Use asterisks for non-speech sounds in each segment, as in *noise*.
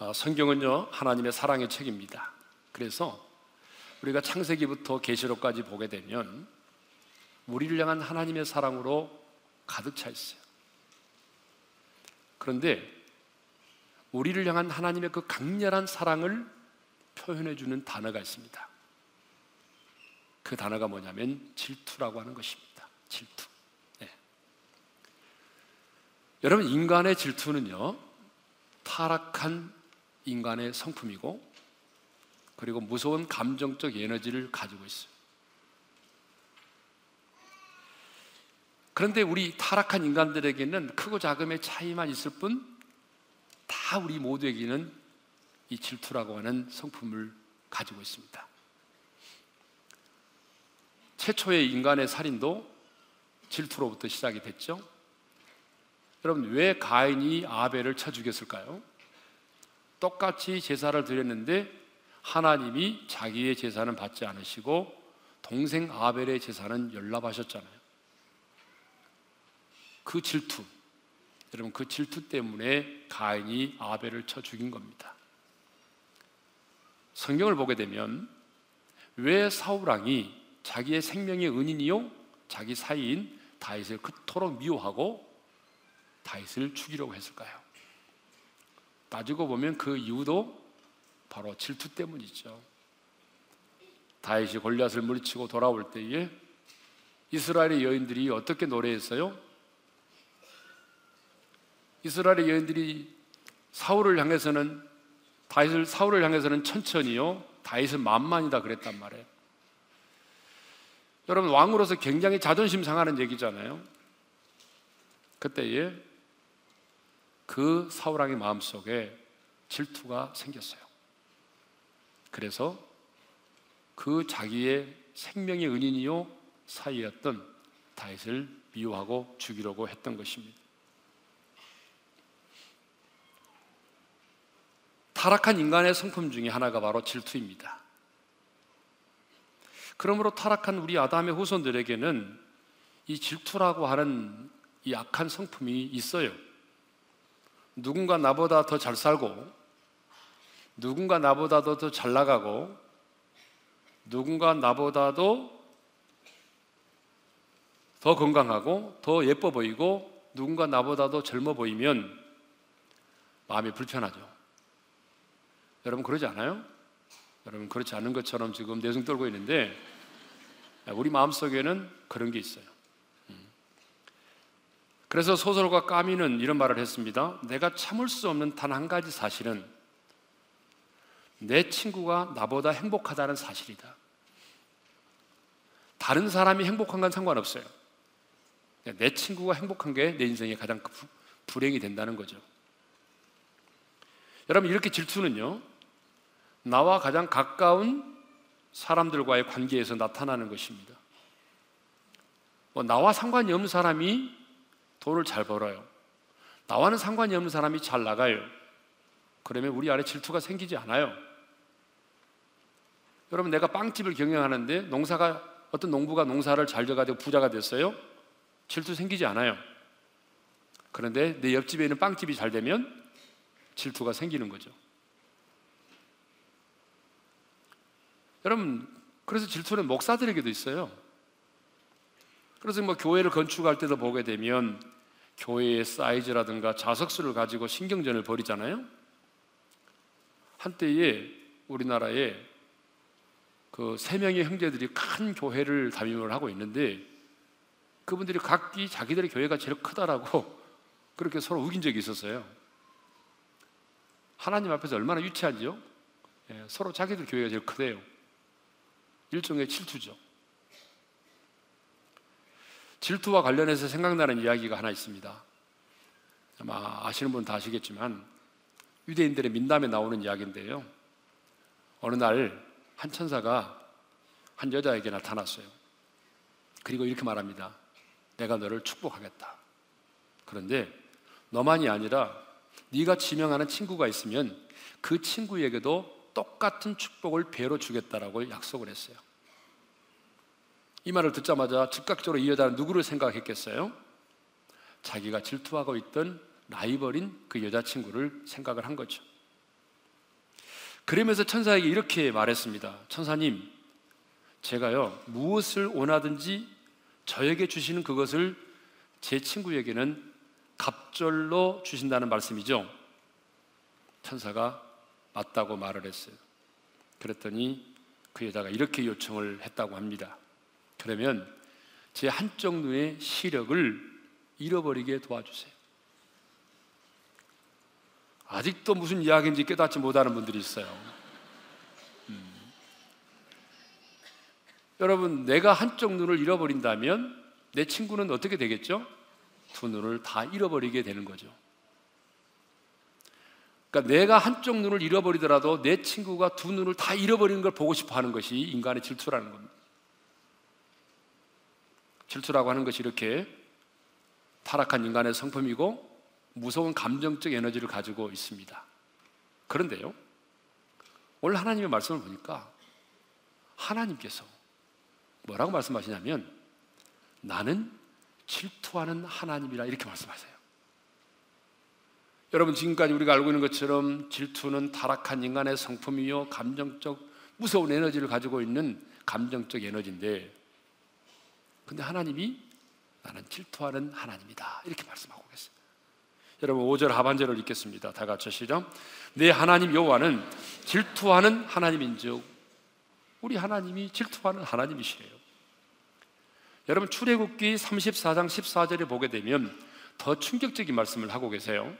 어, 성경은요 하나님의 사랑의 책입니다. 그래서 우리가 창세기부터 계시록까지 보게 되면 우리를 향한 하나님의 사랑으로 가득 차 있어요. 그런데 우리를 향한 하나님의 그 강렬한 사랑을 표현해 주는 단어가 있습니다. 그 단어가 뭐냐면 질투라고 하는 것입니다. 질투. 네. 여러분 인간의 질투는요 타락한 인간의 성품이고 그리고 무서운 감정적 에너지를 가지고 있어요. 그런데 우리 타락한 인간들에게는 크고 작음의 차이만 있을 뿐 다 우리 모두에게는 이 질투라고 하는 성품을 가지고 있습니다. 최초의 인간의 살인도 질투로부터 시작이 됐죠. 여러분, 왜 가인이 아벨을 쳐 죽였을까요? 똑같이 제사를 드렸는데 하나님이 자기의 제사는 받지 않으시고 동생 아벨의 제사는 연락하셨잖아요. 그 질투, 여러분 그 질투 때문에 가인이 아벨을 쳐 죽인 겁니다. 성경을 보게 되면 왜 사울왕이 자기의 생명의 은인이요 자기 사이인 다윗을 그토록 미워하고 다윗을 죽이려고 했을까요? 따지고 보면 그 이유도 바로 질투 때문이죠. 다윗이 골리앗을 물리치고 돌아올 때에 이스라엘의 여인들이 어떻게 노래했어요? 이스라엘의 여인들이 사울을 향해서는 다윗을 사울을 향해서는 천천히요, 다윗은 만만이다 그랬단 말이에요. 여러분 왕으로서 굉장히 자존심 상하는 얘기잖아요. 그때에 그 사울 왕의 마음 속에 질투가 생겼어요. 그래서 그 자기의 생명의 은인이요 사이였던 다윗을 미워하고 죽이려고 했던 것입니다. 타락한 인간의 성품 중에 하나가 바로 질투입니다. 그러므로 타락한 우리 아담의 후손들에게는 이 질투라고 하는 이 악한 성품이 있어요. 누군가 나보다 더 잘 살고, 누군가 나보다도 더 잘 나가고, 누군가 나보다도 더 건강하고, 더 예뻐 보이고, 누군가 나보다도 젊어 보이면 마음이 불편하죠. 여러분 그러지 않아요? 여러분 그렇지 않은 것처럼 지금 내숭 떨고 있는데 우리 마음속에는 그런 게 있어요. 음. 그래서 소설가 까미는 이런 말을 했습니다. 내가 참을 수 없는 단 한 가지 사실은 내 친구가 나보다 행복하다는 사실이다. 다른 사람이 행복한 건 상관없어요. 내 친구가 행복한 게 내 인생의 가장 불행이 된다는 거죠. 여러분 이렇게 질투는요 나와 가장 가까운 사람들과의 관계에서 나타나는 것입니다. 뭐 나와 상관이 없는 사람이 돈을 잘 벌어요. 나와는 상관이 없는 사람이 잘 나가요. 그러면 우리 안에 질투가 생기지 않아요. 여러분 내가 빵집을 경영하는데 농사가 어떤 농부가 농사를 잘 져가지고 부자가 됐어요. 질투 생기지 않아요. 그런데 내 옆집에 있는 빵집이 잘 되면 질투가 생기는 거죠. 여러분, 그래서 질투는 목사들에게도 있어요. 그래서 뭐 교회를 건축할 때도 보게 되면 교회의 사이즈라든가 자석수를 가지고 신경전을 벌이잖아요. 한때에 우리나라에 그 세 명의 형제들이 큰 교회를 담임을 하고 있는데 그분들이 각기 자기들의 교회가 제일 크다라고 *laughs* 그렇게 서로 우긴 적이 있었어요. 하나님 앞에서 얼마나 유치한지요? 예, 서로 자기들 교회가 제일 크대요. 일종의 질투죠. 질투와 관련해서 생각나는 이야기가 하나 있습니다. 아마 아시는 분다 아시겠지만 유대인들의 민담에 나오는 이야기인데요. 어느 날 한 천사가 한 여자에게 나타났어요. 그리고 이렇게 말합니다. 내가 너를 축복하겠다. 그런데 너만이 아니라 네가 지명하는 친구가 있으면 그 친구에게도 똑같은 축복을 배로 주겠다라고 약속을 했어요. 이 말을 듣자마자 즉각적으로 이 여자는 누구를 생각했겠어요? 자기가 질투하고 있던 라이벌인 그 여자친구를 생각을 한 거죠. 그러면서 천사에게 이렇게 말했습니다. 천사님, 제가요, 무엇을 원하든지 저에게 주시는 그것을 제 친구에게는 갑절로 주신다는 말씀이죠. 천사가 맞다고 말을 했어요. 그랬더니 그 여자가 이렇게 요청을 했다고 합니다. 그러면 제 한쪽 눈의 시력을 잃어버리게 도와주세요. 아직도 무슨 이야기인지 깨닫지 못하는 분들이 있어요. 음. 여러분, 내가 한쪽 눈을 잃어버린다면 내 친구는 어떻게 되겠죠? 두 눈을 다 잃어버리게 되는 거죠. 그러니까 내가 한쪽 눈을 잃어버리더라도 내 친구가 두 눈을 다 잃어버리는 걸 보고 싶어 하는 것이 인간의 질투라는 겁니다. 질투라고 하는 것이 이렇게 타락한 인간의 성품이고 무서운 감정적 에너지를 가지고 있습니다. 그런데요, 오늘 하나님의 말씀을 보니까 하나님께서 뭐라고 말씀하시냐면 나는 질투하는 하나님이라 이렇게 말씀하세요. 여러분 지금까지 우리가 알고 있는 것처럼 질투는 타락한 인간의 성품이요 감정적 무서운 에너지를 가지고 있는 감정적 에너지인데 근데 하나님이 나는 질투하는 하나님이다 이렇게 말씀하고 계세요. 여러분 5절 하반절을 읽겠습니다. 다 같이 시작. 내 하나님 여호와는 질투하는 하나님인즉 우리 하나님이 질투하는 하나님이시래요. 여러분 출애굽기 34장 14절에 보게 되면 더 충격적인 말씀을 하고 계세요.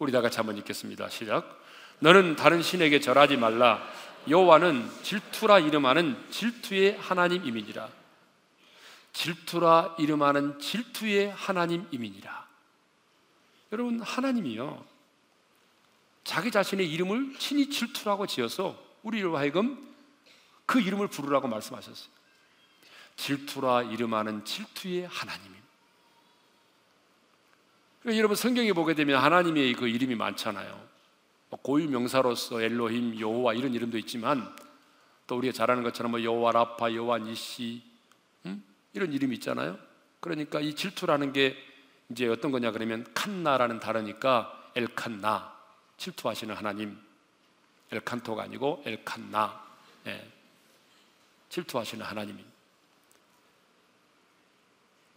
우리 다 같이 한번 읽겠습니다. 시작. 너는 다른 신에게 절하지 말라. 여호와는 질투라 이름하는 질투의 하나님이니라. 질투라 이름하는 질투의 하나님이니라. 여러분 하나님이요. 자기 자신의 이름을 친히 질투라고 지어서 우리로 하여금 그 이름을 부르라고 말씀하셨어요. 질투라 이름하는 질투의 하나님. 그러니까 여러분 성경에 보게 되면 하나님의 그 이름이 많잖아요. 뭐 고유 명사로서 엘로힘, 여호와 이런 이름도 있지만 또 우리가 잘 아는 것처럼 뭐 여호와 라파, 여호와 니시 음? 이런 이름이 있잖아요. 그러니까 이 질투라는 게 이제 어떤 거냐 그러면 칸나라는 다르니까 엘칸나 질투하시는 하나님 엘칸토가 아니고 엘칸나 예. 질투하시는 하나님입니다.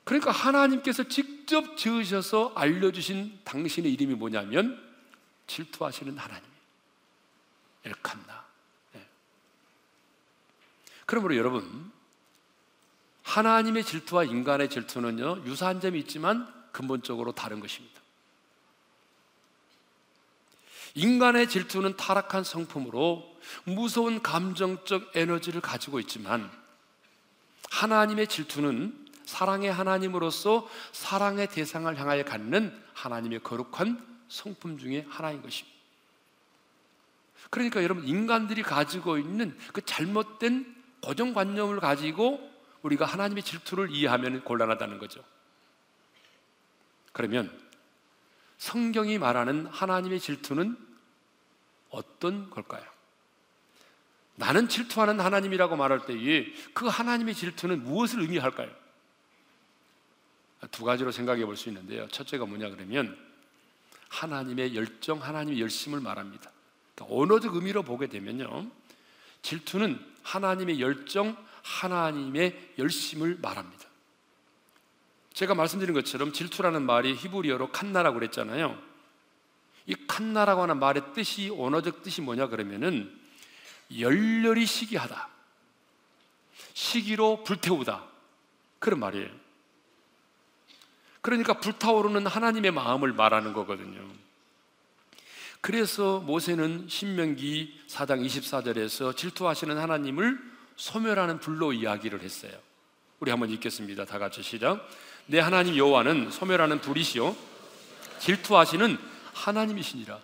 그러니까 하나님께서 직접 지으셔서 알려주신 당신의 이름이 뭐냐면 질투하시는 하나님. 엘칸나. 네. 그러므로 여러분, 하나님의 질투와 인간의 질투는요, 유사한 점이 있지만 근본적으로 다른 것입니다. 인간의 질투는 타락한 성품으로 무서운 감정적 에너지를 가지고 있지만 하나님의 질투는 사랑의 하나님으로서 사랑의 대상을 향하여 갖는 하나님의 거룩한 성품 중에 하나인 것입니다. 그러니까 여러분 인간들이 가지고 있는 그 잘못된 고정관념을 가지고 우리가 하나님의 질투를 이해하면 곤란하다는 거죠. 그러면 성경이 말하는 하나님의 질투는 어떤 걸까요? 나는 질투하는 하나님이라고 말할 때에 그 하나님의 질투는 무엇을 의미할까요? 두 가지로 생각해 볼 수 있는데요. 첫째가 뭐냐 그러면 하나님의 열정, 하나님의 열심을 말합니다. 그러니까 언어적 의미로 보게 되면요. 질투는 하나님의 열정, 하나님의 열심을 말합니다. 제가 말씀드린 것처럼 질투라는 말이 히브리어로 칸나라고 그랬잖아요. 이 칸나라고 하는 말의 뜻이 언어적 뜻이 뭐냐 그러면은 열렬히 시기하다. 시기로 불태우다. 그런 말이에요. 그러니까 불타오르는 하나님의 마음을 말하는 거거든요. 그래서 모세는 신명기 4장 24절에서 질투하시는 하나님을 소멸하는 불로 이야기를 했어요. 우리 한번 읽겠습니다. 다 같이 시작. 내 하나님 여호와는 소멸하는 불이시요 질투하시는 하나님이시니라.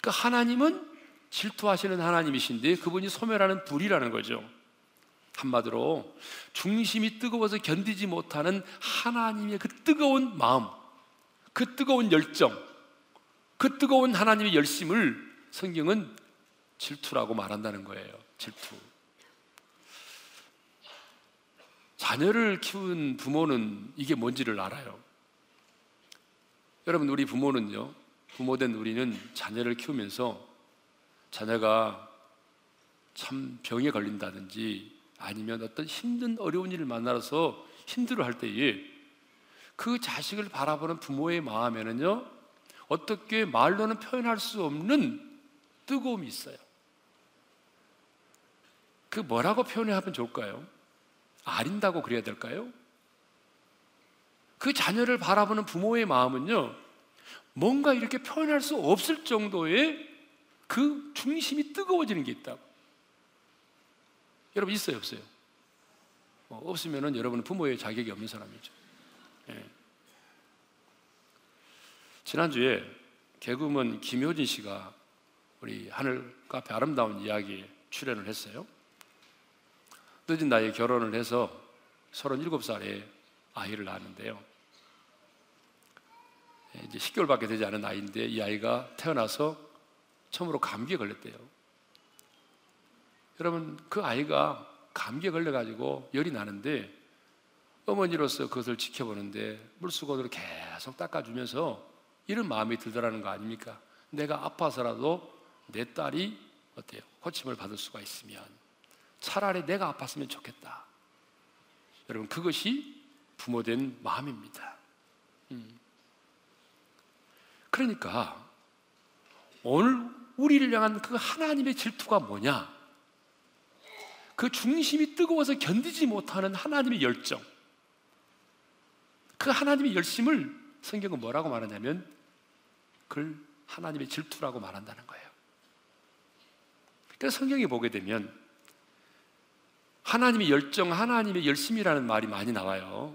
그러니까 하나님은 질투하시는 하나님이신데 그분이 소멸하는 불이라는 거죠. 한마디로 중심이 뜨거워서 견디지 못하는 하나님의 그 뜨거운 마음, 그 뜨거운 열정, 그 뜨거운 하나님의 열심을 성경은 질투라고 말한다는 거예요. 질투. 자녀를 키운 부모는 이게 뭔지를 알아요. 여러분, 우리 부모는요, 부모된 우리는 자녀를 키우면서 자녀가 참 병에 걸린다든지 아니면 어떤 힘든 어려운 일을 만나서 힘들어 할 때에 그 자식을 바라보는 부모의 마음에는요, 어떻게 말로는 표현할 수 없는 뜨거움이 있어요. 그 뭐라고 표현하면 좋을까요? 아린다고 그래야 될까요? 그 자녀를 바라보는 부모의 마음은요, 뭔가 이렇게 표현할 수 없을 정도의 그 중심이 뜨거워지는 게 있다고. 여러분 있어요, 없어요? 어, 없으면은 여러분은 부모의 자격이 없는 사람이죠. 예. 지난주에 개그맨 김효진 씨가 우리 하늘 카페 아름다운 이야기에 출연을 했어요. 늦은 나이에 결혼을 해서 37살에 아이를 낳았는데요. 예, 이제 10개월밖에 되지 않은 아이인데 이 아이가 태어나서 처음으로 감기에 걸렸대요. 여러분 그 아이가 감기에 걸려가지고 열이 나는데 어머니로서 그것을 지켜보는데 물수건으로 계속 닦아주면서 이런 마음이 들더라는 거 아닙니까? 내가 아파서라도 내 딸이 어때요? 호침을 받을 수가 있으면 차라리 내가 아팠으면 좋겠다. 여러분 그것이 부모된 마음입니다. 음. 그러니까 오늘 우리를 향한 그 하나님의 질투가 뭐냐? 그 중심이 뜨거워서 견디지 못하는 하나님의 열정. 그 하나님의 열심을 성경은 뭐라고 말하냐면 그걸 하나님의 질투라고 말한다는 거예요. 그래서 성경에 보게 되면 하나님의 열정, 하나님의 열심이라는 말이 많이 나와요.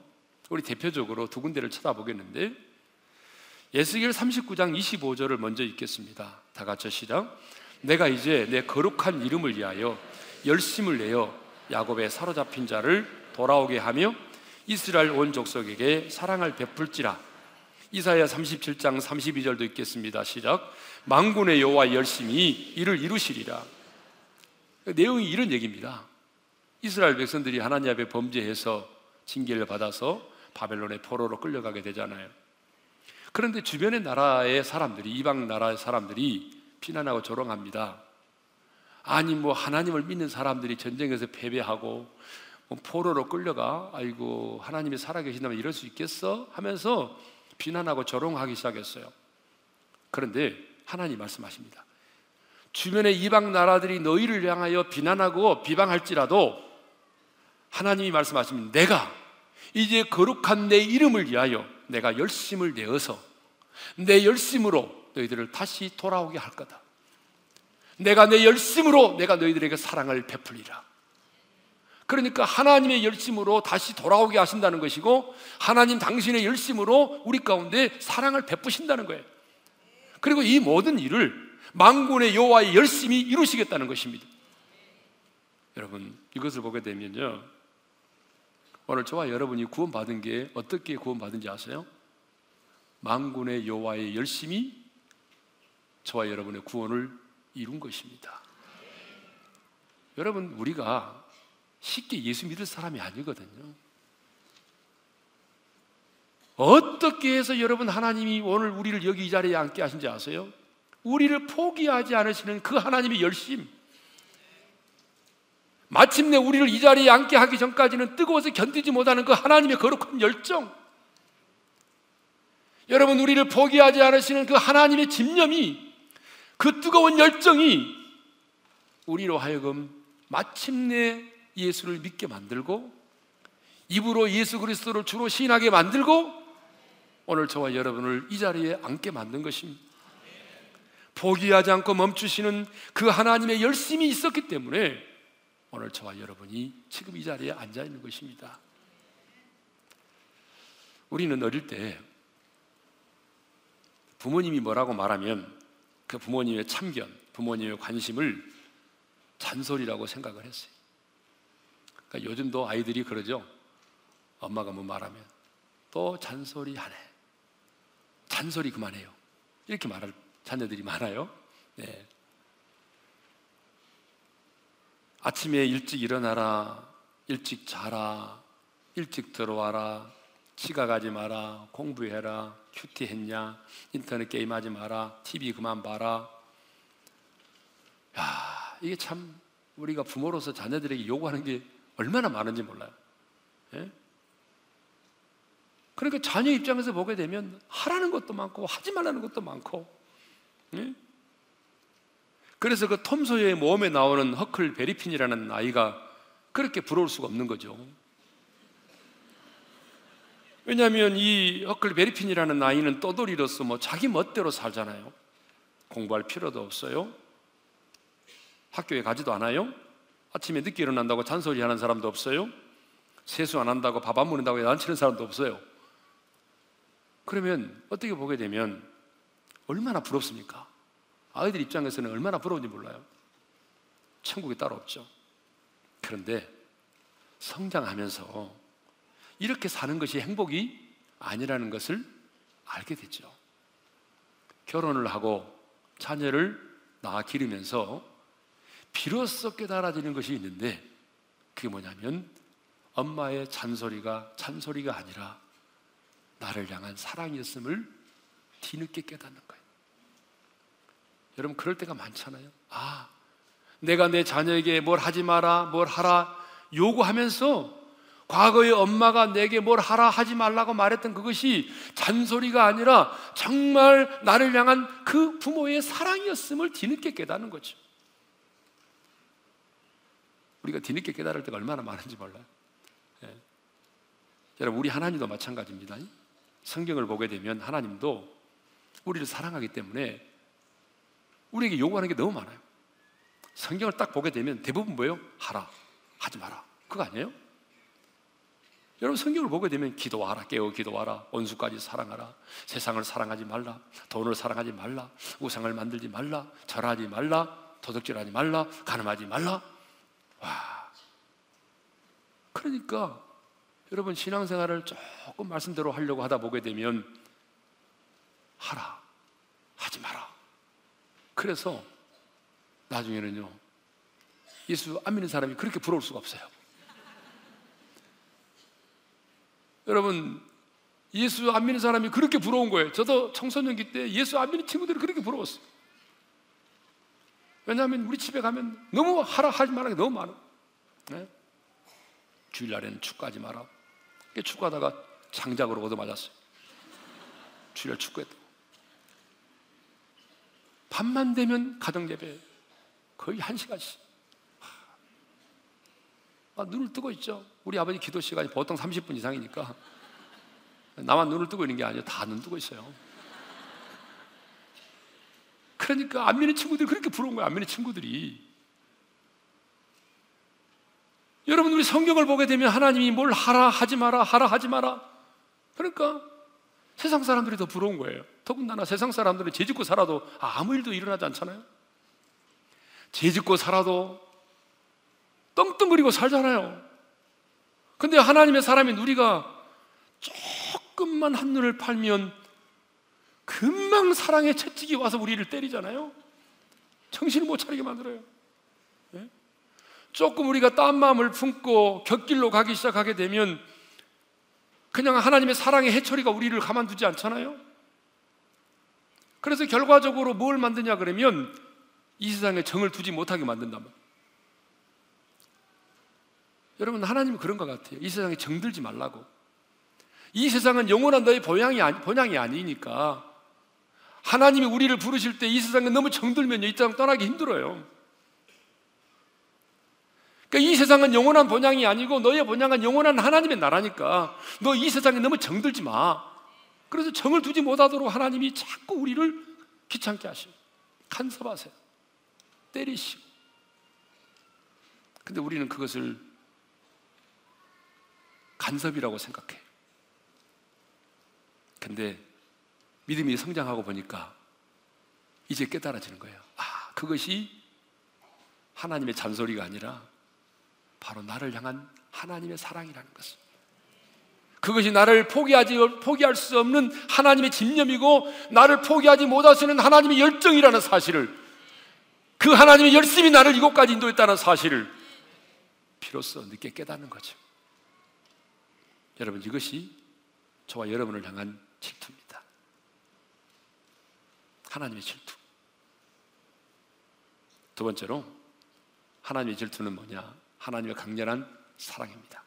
우리 대표적으로 두 군데를 쳐다보겠는데 예수겔 39장 25절을 먼저 읽겠습니다. 다 같이 시작. 내가 이제 내 거룩한 이름을 위하여 열심을 내어 야곱의 사로잡힌 자를 돌아오게 하며 이스라엘 온 족속에게 사랑을 베풀지라. 이사야 37장 32절도 읽겠습니다. 시작. 망군의 여호와 열심히 이를 이루시리라. 내용이 이런 얘기입니다. 이스라엘 백성들이 하나님 앞에 범죄해서 징계를 받아서 바벨론의 포로로 끌려가게 되잖아요. 그런데 주변의 나라의 사람들이 이방 나라의 사람들이 비난하고 조롱합니다. 아니 뭐 하나님을 믿는 사람들이 전쟁에서 패배하고 뭐 포로로 끌려가 아이고 하나님이 살아계신다면 이럴 수 있겠어 하면서 비난하고 조롱하기 시작했어요. 그런데 하나님 말씀하십니다. 주변의 이방 나라들이 너희를 향하여 비난하고 비방할지라도 하나님이 말씀하시면 내가 이제 거룩한 내 이름을 위하여 내가 열심을 내어서 내 열심으로 너희들을 다시 돌아오게 할 거다. 내가 내 열심으로 내가 너희들에게 사랑을 베풀리라. 그러니까 하나님의 열심으로 다시 돌아오게 하신다는 것이고 하나님 당신의 열심으로 우리 가운데 사랑을 베푸신다는 거예요. 그리고 이 모든 일을 망군의 여호와의 열심히 이루시겠다는 것입니다. 여러분 이것을 보게 되면요. 오늘 저와 여러분이 구원받은 게 어떻게 구원받은지 아세요? 망군의 여호와의 열심히 저와 여러분의 구원을 이룬 것입니다. 여러분 우리가 쉽게 예수 믿을 사람이 아니거든요. 어떻게 해서 여러분 하나님이 오늘 우리를 여기 이 자리에 앉게 하신지 아세요? 우리를 포기하지 않으시는 그 하나님의 열심. 마침내 우리를 이 자리에 앉게 하기 전까지는 뜨거워서 견디지 못하는 그 하나님의 거룩한 열정. 여러분, 우리를 포기하지 않으시는 그 하나님의 집념이, 그 뜨거운 열정이 우리로 하여금 마침내 예수를 믿게 만들고, 입으로 예수 그리스도를 주로 시인하게 만들고, 오늘 저와 여러분을 이 자리에 앉게 만든 것입니다. 포기하지 않고 멈추시는 그 하나님의 열심이 있었기 때문에 오늘 저와 여러분이 지금 이 자리에 앉아 있는 것입니다. 우리는 어릴 때 부모님이 뭐라고 말하면 그 부모님의 참견, 부모님의 관심을 잔소리라고 생각을 했어요. 그러니까 요즘도 아이들이 그러죠. 엄마가 뭐 말하면 또 잔소리 하네. 잔소리 그만해요. 이렇게 말할 자녀들이 많아요. 네. 아침에 일찍 일어나라, 일찍 자라, 일찍 들어와라, 지각하지 마라, 공부해라, 큐티 했냐, 인터넷 게임 하지 마라, TV 그만 봐라. 이게 참 우리가 부모로서 자녀들에게 요구하는 게 얼마나 많은지 몰라요. 예? 그러니까 자녀 입장에서 보게 되면 하라는 것도 많고 하지 말라는 것도 많고. 예? 그래서 그 톰소의 모험에 나오는 허클 베리핀이라는 아이가 그렇게 부러울 수가 없는 거죠. 왜냐하면 이 허클 베리핀이라는 아이는 떠돌이로서 뭐 자기 멋대로 살잖아요. 공부할 필요도 없어요. 학교에 가지도 않아요. 아침에 늦게 일어난다고 잔소리 하는 사람도 없어요. 세수 안 한다고 밥 안 먹는다고 난치는 사람도 없어요. 그러면 어떻게 보게 되면 얼마나 부럽습니까? 아이들 입장에서는 얼마나 부러운지 몰라요. 천국이 따로 없죠. 그런데 성장하면서 이렇게 사는 것이 행복이 아니라는 것을 알게 됐죠. 결혼을 하고 자녀를 낳아 기르면서 비로소 깨달아지는 것이 있는데 그게 뭐냐면 엄마의 잔소리가 잔소리가 아니라 나를 향한 사랑이었음을 뒤늦게 깨닫는 거예요. 여러분 그럴 때가 많잖아요. 아, 내가 내 자녀에게 뭘 하지 마라, 뭘 하라 요구하면서 과거에 엄마가 내게 뭘 하라 하지 말라고 말했던 그것이 잔소리가 아니라 정말 나를 향한 그 부모의 사랑이었음을 뒤늦게 깨닫는 거죠. 우리가 뒤늦게 깨달을 때가 얼마나 많은지 몰라요. 예. 여러분, 우리 하나님도 마찬가지입니다. 성경을 보게 되면 하나님도 우리를 사랑하기 때문에 우리에게 요구하는 게 너무 많아요. 성경을 딱 보게 되면 대부분 뭐예요? 하라, 하지 마라. 그거 아니에요? 여러분 성경을 보게 되면 기도하라, 깨어 기도하라, 원수까지 사랑하라, 세상을 사랑하지 말라, 돈을 사랑하지 말라, 우상을 만들지 말라, 절하지 말라, 도덕질하지 말라, 가늠하지 말라. 와. 그러니까 여러분 신앙생활을 조금 말씀대로 하려고 하다 보게 되면 하라, 하지 마라. 그래서 나중에는요 예수 안 믿는 사람이 그렇게 부러울 수가 없어요. 여러분 예수 안 믿는 사람이 그렇게 부러운 거예요. 저도 청소년기 때 예수 안 믿는 친구들이 그렇게 부러웠어요. 왜냐하면 우리 집에 가면 너무 하라 하지 말라 게 너무 많아. 네? 주일날에는 축구하지 마라. 축구하다가 장작으로 얻어맞았어요. 주일날 축구했다. 밤만 되면 가정 예배 거의 한 시간씩. 아, 눈을 뜨고 있죠. 우리 아버지 기도 시간이 보통 30분 이상이니까 나만 눈을 뜨고 있는 게 아니에요. 다 눈 뜨고 있어요. 그러니까 안 믿는 친구들이 그렇게 부러운 거예요. 안 믿는 친구들이. 여러분 우리 성경을 보게 되면 하나님이 뭘 하라 하지 마라 하라 하지 마라. 그러니까 세상 사람들이 더 부러운 거예요. 더군다나 세상 사람들은 죄 짓고 살아도 아무 일도 일어나지 않잖아요. 죄 짓고 살아도 떵떵거리고 살잖아요. 근데 하나님의 사람인 우리가 조금만 한눈을 팔면 금방 사랑의 채찍이 와서 우리를 때리잖아요. 정신을 못 차리게 만들어요. 네? 조금 우리가 딴 마음을 품고 곁길로 가기 시작하게 되면 그냥 하나님의 사랑의 해처리가 우리를 가만두지 않잖아요. 그래서 결과적으로 뭘 만드냐 그러면 이 세상에 정을 두지 못하게 말이에요. 여러분 하나님은 그런 것 같아요. 이 세상에 정들지 말라고. 이 세상은 영원한 너의 본향이, 아니, 본향이 아니니까 하나님이 우리를 부르실 때 이 세상에 너무 정들면 이땅 떠나기 힘들어요. 그러니까 이 세상은 영원한 본향이 아니고 너의 본향은 영원한 하나님의 나라니까 너 이 세상에 너무 정들지 마. 그래서 정을 두지 못하도록 하나님이 자꾸 우리를 귀찮게 하시고 간섭하세요. 때리시고. 근데 우리는 그것을 간섭이라고 생각해. 근데 믿음이 성장하고 보니까 이제 깨달아지는 거예요. 아, 그것이 하나님의 잔소리가 아니라 바로 나를 향한 하나님의 사랑이라는 것을. 그것이 나를 포기하지, 포기할 수 없는 하나님의 집념이고 나를 포기하지 못하시는 하나님의 열정이라는 사실을 그 하나님이 열심히 나를 이곳까지 인도했다는 사실을 비로소 늦게 깨닫는 거죠. 여러분 이것이 저와 여러분을 향한 질투입니다. 하나님의 질투. 두 번째로 하나님의 질투는 뭐냐? 하나님의 강렬한 사랑입니다.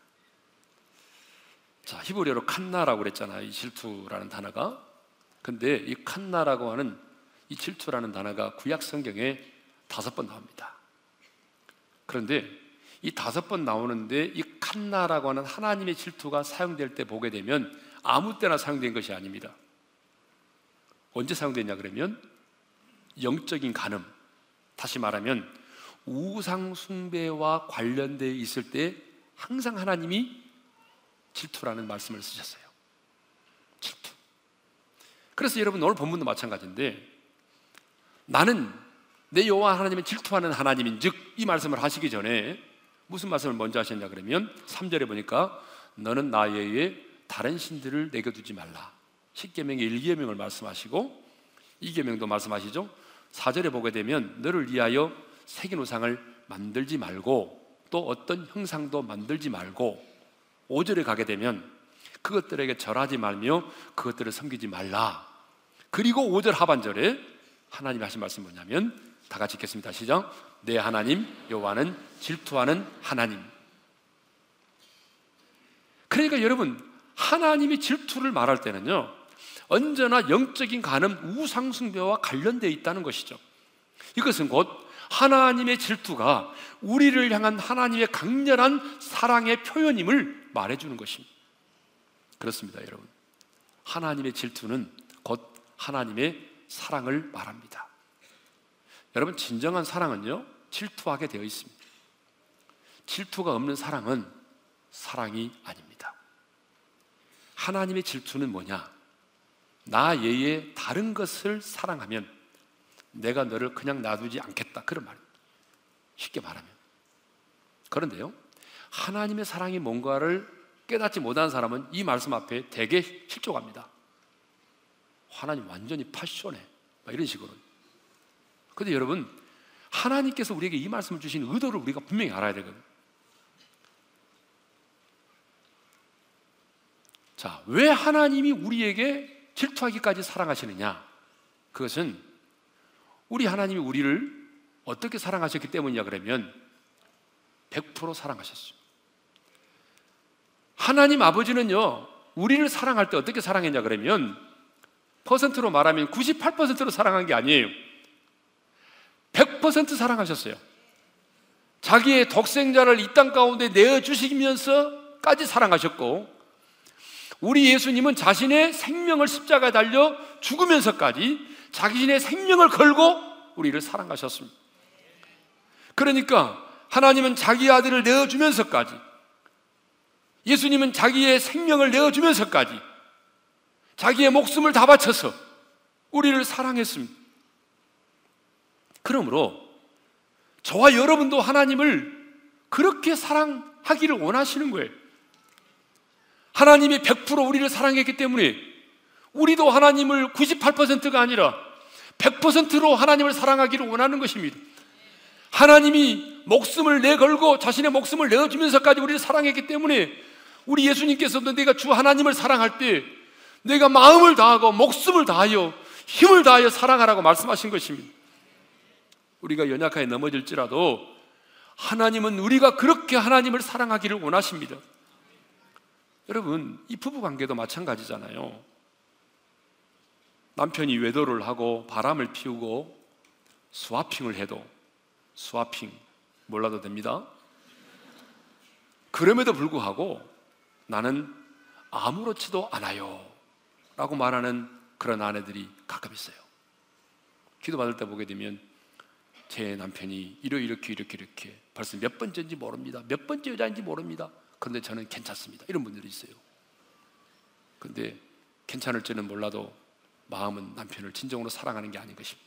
자, 히브리어로 칸나라고 그랬잖아요. 이 질투라는 단어가. 근데 이 칸나라고 하는 이 질투라는 단어가 구약 성경에 다섯 번 나옵니다. 그런데 이 다섯 번 나오는데 이 칸나라고 하는 하나님의 질투가 사용될 때 보게 되면 아무 때나 사용된 것이 아닙니다. 언제 사용되냐 그러면 영적인 간음, 다시 말하면 우상 숭배와 관련되어 있을 때 항상 하나님이 질투라는 말씀을 쓰셨어요. 질투. 그래서 여러분 오늘 본문도 마찬가지인데 나는 내 여호와 하나님의 질투하는 하나님인즉 이 말씀을 하시기 전에 무슨 말씀을 먼저 하셨냐 그러면 3절에 보니까 너는 나의 다른 신들을 내게 두지 말라. 10계명의 1계명을 말씀하시고 2계명도 말씀하시죠. 4절에 보게 되면 너를 위하여 새긴 우상을 만들지 말고 또 어떤 형상도 만들지 말고 5절에 가게 되면 그것들에게 절하지 말며 그것들을 섬기지 말라. 그리고 5절 하반절에 하나님 하신 말씀 뭐냐면 다 같이 읽겠습니다. 시작. 내 하나님 여호와는 질투하는 하나님. 그러니까 여러분 하나님이 질투를 말할 때는요 언제나 영적인 간음 우상 숭배와 관련되어 있다는 것이죠. 이것은 곧 하나님의 질투가 우리를 향한 하나님의 강렬한 사랑의 표현임을 말해주는 것입니다. 그렇습니다, 여러분. 하나님의 질투는 곧 하나님의 사랑을 말합니다. 여러분, 진정한 사랑은요, 질투하게 되어 있습니다. 질투가 없는 사랑은 사랑이 아닙니다. 하나님의 질투는 뭐냐? 나 외에 다른 것을 사랑하면 내가 너를 그냥 놔두지 않겠다. 그런 말입니다. 쉽게 말하면. 그런데요, 하나님의 사랑이 뭔가를 깨닫지 못한 사람은 이 말씀 앞에 대개 실족합니다. 하나님 완전히 파쇼네. 이런 식으로. 근데 여러분, 하나님께서 우리에게 이 말씀을 주신 의도를 우리가 분명히 알아야 되거든요. 자, 왜 하나님이 우리에게 질투하기까지 사랑하시느냐? 그것은 우리 하나님이 우리를 어떻게 사랑하셨기 때문이냐 그러면 100% 사랑하셨어요. 하나님 아버지는요, 우리를 사랑할 때 어떻게 사랑했냐 그러면 퍼센트로 말하면 98%로 사랑한 게 아니에요. 100% 사랑하셨어요. 자기의 독생자를 이 땅 가운데 내어 주시면서까지 사랑하셨고, 우리 예수님은 자신의 생명을 십자가에 달려 죽으면서까지 자신의 생명을 걸고 우리를 사랑하셨습니다. 그러니까 하나님은 자기 아들을 내어 주면서까지 예수님은 자기의 생명을 내어주면서까지 자기의 목숨을 다 바쳐서 우리를 사랑했습니다. 그러므로 저와 여러분도 하나님을 그렇게 사랑하기를 원하시는 거예요. 하나님이 100% 우리를 사랑했기 때문에 우리도 하나님을 98%가 아니라 100%로 하나님을 사랑하기를 원하는 것입니다. 하나님이 목숨을 내걸고 자신의 목숨을 내어주면서까지 우리를 사랑했기 때문에 우리 예수님께서도 내가 주 하나님을 사랑할 때 내가 마음을 다하고 목숨을 다하여 힘을 다하여 사랑하라고 말씀하신 것입니다. 우리가 연약하게 넘어질지라도 하나님은 우리가 그렇게 하나님을 사랑하기를 원하십니다. 여러분, 이 부부 관계도 마찬가지잖아요. 남편이 외도를 하고 바람을 피우고 스와핑을 해도 스와핑 몰라도 됩니다. 그럼에도 불구하고 나는 아무렇지도 않아요. 라고 말하는 그런 아내들이 가끔 있어요. 기도 받을 때 보게 되면 제 남편이 이러 이렇게 이렇게 이렇게 벌써 몇 번째인지 모릅니다. 몇 번째 여자인지 모릅니다. 그런데 저는 괜찮습니다. 이런 분들이 있어요. 근데 괜찮을지는 몰라도 마음은 남편을 진정으로 사랑하는 게 아닌 것입니다.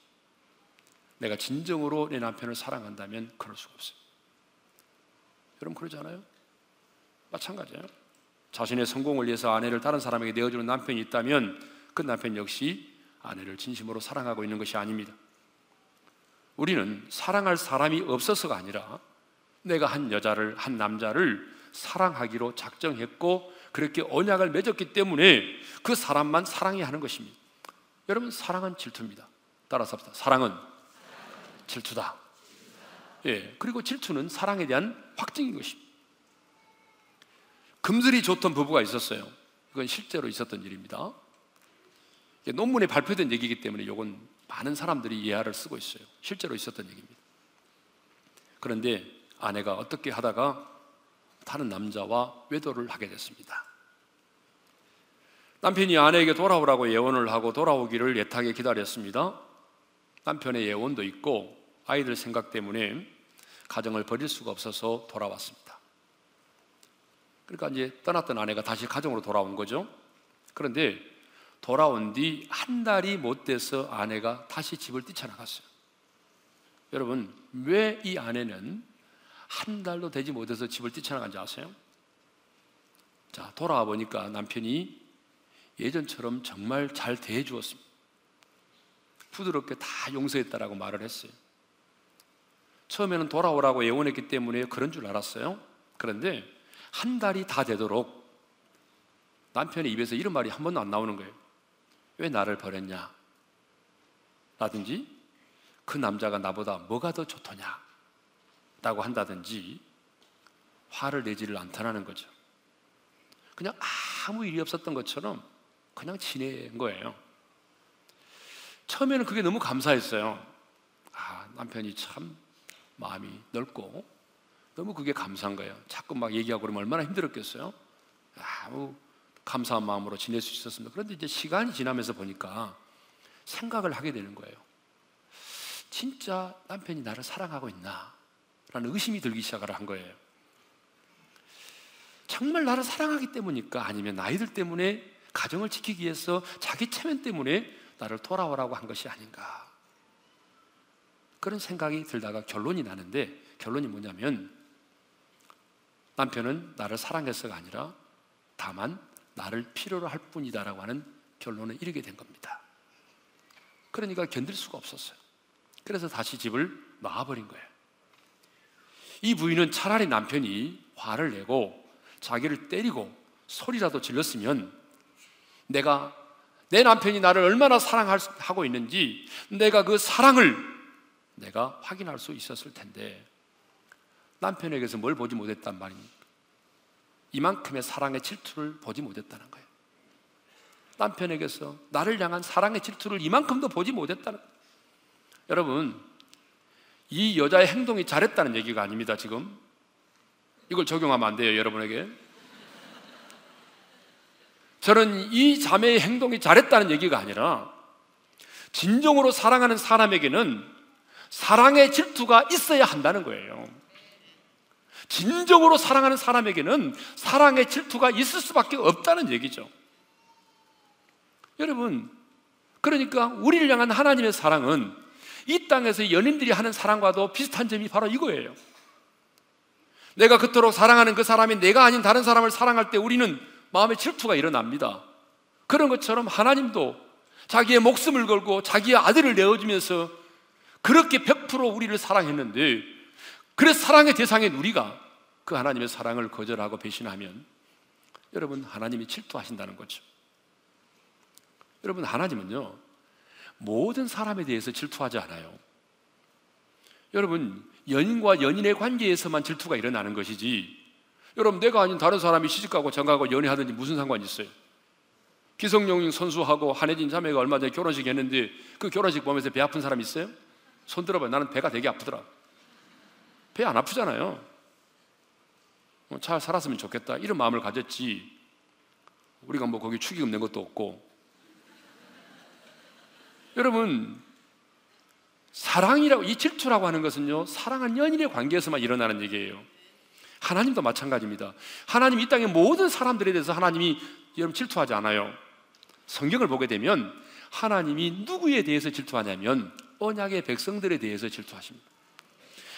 내가 진정으로 내 남편을 사랑한다면 그럴 수가 없어요. 여러분 그러잖아요? 마찬가지예요. 자신의 성공을 위해서 아내를 다른 사람에게 내어주는 남편이 있다면 그 남편 역시 아내를 진심으로 사랑하고 있는 것이 아닙니다. 우리는 사랑할 사람이 없어서가 아니라 내가 한 여자를, 한 남자를 사랑하기로 작정했고 그렇게 언약을 맺었기 때문에 그 사람만 사랑해야 하는 것입니다. 여러분 사랑은 질투입니다. 따라서 합시다. 사랑은 질투다. 예, 그리고 질투는 사랑에 대한 확증인 것입니다. 금슬이 좋던 부부가 있었어요. 이건 실제로 있었던 일입니다. 논문에 발표된 얘기이기 때문에 이건 많은 사람들이 예화를 쓰고 있어요. 실제로 있었던 얘기입니다. 그런데 아내가 어떻게 하다가 다른 남자와 외도를 하게 됐습니다. 남편이 아내에게 돌아오라고 예언을 하고 돌아오기를 애타게 기다렸습니다. 남편의 예언도 있고 아이들 생각 때문에 가정을 버릴 수가 없어서 돌아왔습니다. 그러니까 이제 떠났던 아내가 다시 가정으로 돌아온 거죠. 그런데 돌아온 뒤 한 달이 못 돼서 아내가 다시 집을 뛰쳐나갔어요. 여러분, 왜 이 아내는 한 달도 되지 못해서 집을 뛰쳐나간지 아세요? 자, 돌아와 보니까 남편이 예전처럼 정말 잘 대해 주었습니다. 부드럽게 다 용서했다라고 말을 했어요. 처음에는 돌아오라고 예언했기 때문에 그런 줄 알았어요. 그런데 한 달이 다 되도록 남편의 입에서 이런 말이 한 번도 안 나오는 거예요. 왜 나를 버렸냐? 라든지 그 남자가 나보다 뭐가 더 좋더냐? 라고 한다든지 화를 내지를 않다는 거죠. 그냥 아무 일이 없었던 것처럼 그냥 지낸 거예요. 처음에는 그게 너무 감사했어요. 아, 남편이 참 마음이 넓고 너무 그게 감사한 거예요. 자꾸 막 얘기하고 그러면 얼마나 힘들었겠어요. 아무 감사한 마음으로 지낼 수 있었습니다. 그런데 이제 시간이 지나면서 보니까 생각을 하게 되는 거예요. 진짜 남편이 나를 사랑하고 있나? 라는 의심이 들기 시작을 한 거예요. 정말 나를 사랑하기 때문일까? 아니면 아이들 때문에 가정을 지키기 위해서 자기 체면 때문에 나를 돌아오라고 한 것이 아닌가? 그런 생각이 들다가 결론이 나는데 결론이 뭐냐면 남편은 나를 사랑해서가 아니라 다만 나를 필요로 할 뿐이다라고 하는 결론에 이르게 된 겁니다. 그러니까 견딜 수가 없었어요. 그래서 다시 집을 놔버린 거예요. 이 부인은 차라리 남편이 화를 내고 자기를 때리고 소리라도 질렀으면 내가 내 남편이 나를 얼마나 사랑하고 있는지 내가 그 사랑을 내가 확인할 수 있었을 텐데 남편에게서 뭘 보지 못했단 말입니까? 이만큼의 사랑의 질투를 보지 못했다는 거예요. 남편에게서 나를 향한 사랑의 질투를 이만큼도 보지 못했다는 거예요. 여러분, 이 여자의 행동이 잘했다는 얘기가 아닙니다, 지금. 이걸 적용하면 안 돼요, 여러분에게. 저는 이 자매의 행동이 잘했다는 얘기가 아니라, 진정으로 사랑하는 사람에게는 사랑의 질투가 있어야 한다는 거예요. 진정으로 사랑하는 사람에게는 사랑의 질투가 있을 수밖에 없다는 얘기죠. 여러분, 그러니까 우리를 향한 하나님의 사랑은 이 땅에서 연인들이 하는 사랑과도 비슷한 점이 바로 이거예요. 내가 그토록 사랑하는 그 사람이 내가 아닌 다른 사람을 사랑할 때 우리는 마음의 질투가 일어납니다. 그런 것처럼 하나님도 자기의 목숨을 걸고 자기의 아들을 내어주면서 그렇게 100% 우리를 사랑했는데 그래서 사랑의 대상인 우리가 그 하나님의 사랑을 거절하고 배신하면 여러분 하나님이 질투하신다는 거죠. 여러분 하나님은요 모든 사람에 대해서 질투하지 않아요. 여러분 연인과 연인의 관계에서만 질투가 일어나는 것이지 여러분 내가 아닌 다른 사람이 시집가고 장가고 연애하든지 무슨 상관이 있어요? 기성용 선수하고 한혜진 자매가 얼마 전에 결혼식 했는데 그 결혼식 보면서 배 아픈 사람 있어요? 손 들어봐요. 나는 배가 되게 아프더라. 배 안 아프잖아요. 어, 잘 살았으면 좋겠다. 이런 마음을 가졌지. 우리가 뭐 거기 축의금 낸 것도 없고. 여러분, 사랑이라고, 이 질투라고 하는 것은요, 사랑한 연인의 관계에서만 일어나는 얘기예요. 하나님도 마찬가지입니다. 하나님 이 땅의 모든 사람들에 대해서 하나님이 여러분 질투하지 않아요. 성경을 보게 되면 하나님이 누구에 대해서 질투하냐면 언약의 백성들에 대해서 질투하십니다.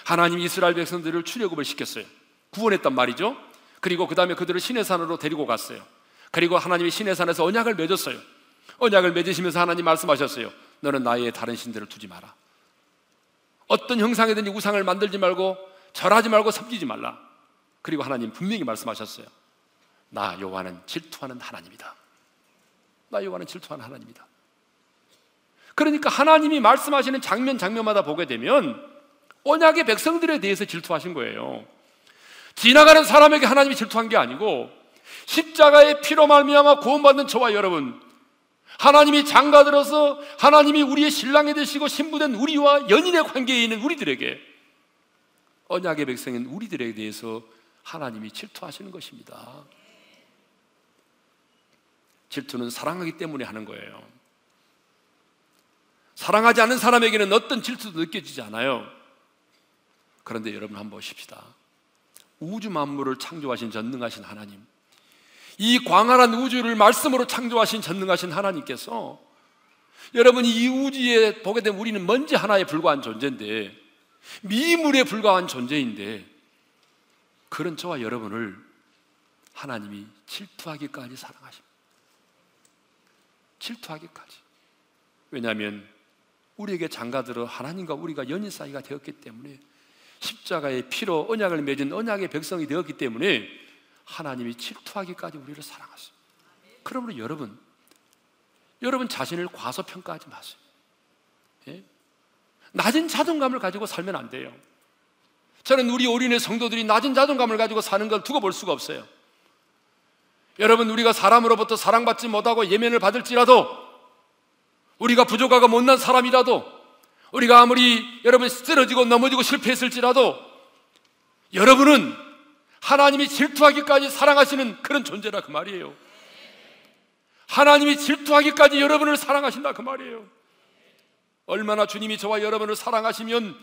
하나님 이스라엘 백성들을 출애굽을 시켰어요. 구원했단 말이죠. 그리고 그 다음에 그들을 시내산으로 데리고 갔어요. 그리고 하나님이 시내산에서 언약을 맺었어요. 언약을 맺으시면서 하나님 말씀하셨어요. 너는 나의 다른 신들을 두지 마라. 어떤 형상이든지 우상을 만들지 말고 절하지 말고 섬기지 말라. 그리고 하나님 분명히 말씀하셨어요. 나 여호와는 질투하는 하나님이다. 나 여호와는 질투하는 하나님이다. 그러니까 하나님이 말씀하시는 장면 장면마다 보게 되면 언약의 백성들에 대해서 질투하신 거예요. 지나가는 사람에게 하나님이 질투한 게 아니고 십자가의 피로 말미암아 구원받는 저와 여러분 하나님이 장가들어서 하나님이 우리의 신랑이 되시고 신부된 우리와 연인의 관계에 있는 우리들에게 언약의 백성인 우리들에 대해서 하나님이 질투하시는 것입니다. 질투는 사랑하기 때문에 하는 거예요. 사랑하지 않는 사람에게는 어떤 질투도 느껴지지 않아요. 그런데 여러분 한번 보십시다. 우주 만물을 창조하신 전능하신 하나님. 이 광활한 우주를 말씀으로 창조하신 전능하신 하나님께서 여러분 이 우주에 보게 되면 우리는 먼지 하나에 불과한 존재인데 미물에 불과한 존재인데 그런 저와 여러분을 하나님이 질투하기까지 사랑하십니다. 질투하기까지. 왜냐하면 우리에게 장가들어 하나님과 우리가 연인 사이가 되었기 때문에 십자가의 피로 언약을 맺은 언약의 백성이 되었기 때문에 하나님이 질투하기까지 우리를 사랑하십니다. 그러므로 여러분, 여러분 자신을 과소평가하지 마세요. 예? 낮은 자존감을 가지고 살면 안 돼요. 저는 우리 올인의 성도들이 낮은 자존감을 가지고 사는 걸 두고 볼 수가 없어요. 여러분, 우리가 사람으로부터 사랑받지 못하고 예면을 받을지라도 우리가 부족하고 못난 사람이라도 우리가 아무리 여러분 쓰러지고 넘어지고 실패했을지라도 여러분은 하나님이 질투하기까지 사랑하시는 그런 존재라 그 말이에요. 하나님이 질투하기까지 여러분을 사랑하신다 그 말이에요. 얼마나 주님이 저와 여러분을 사랑하시면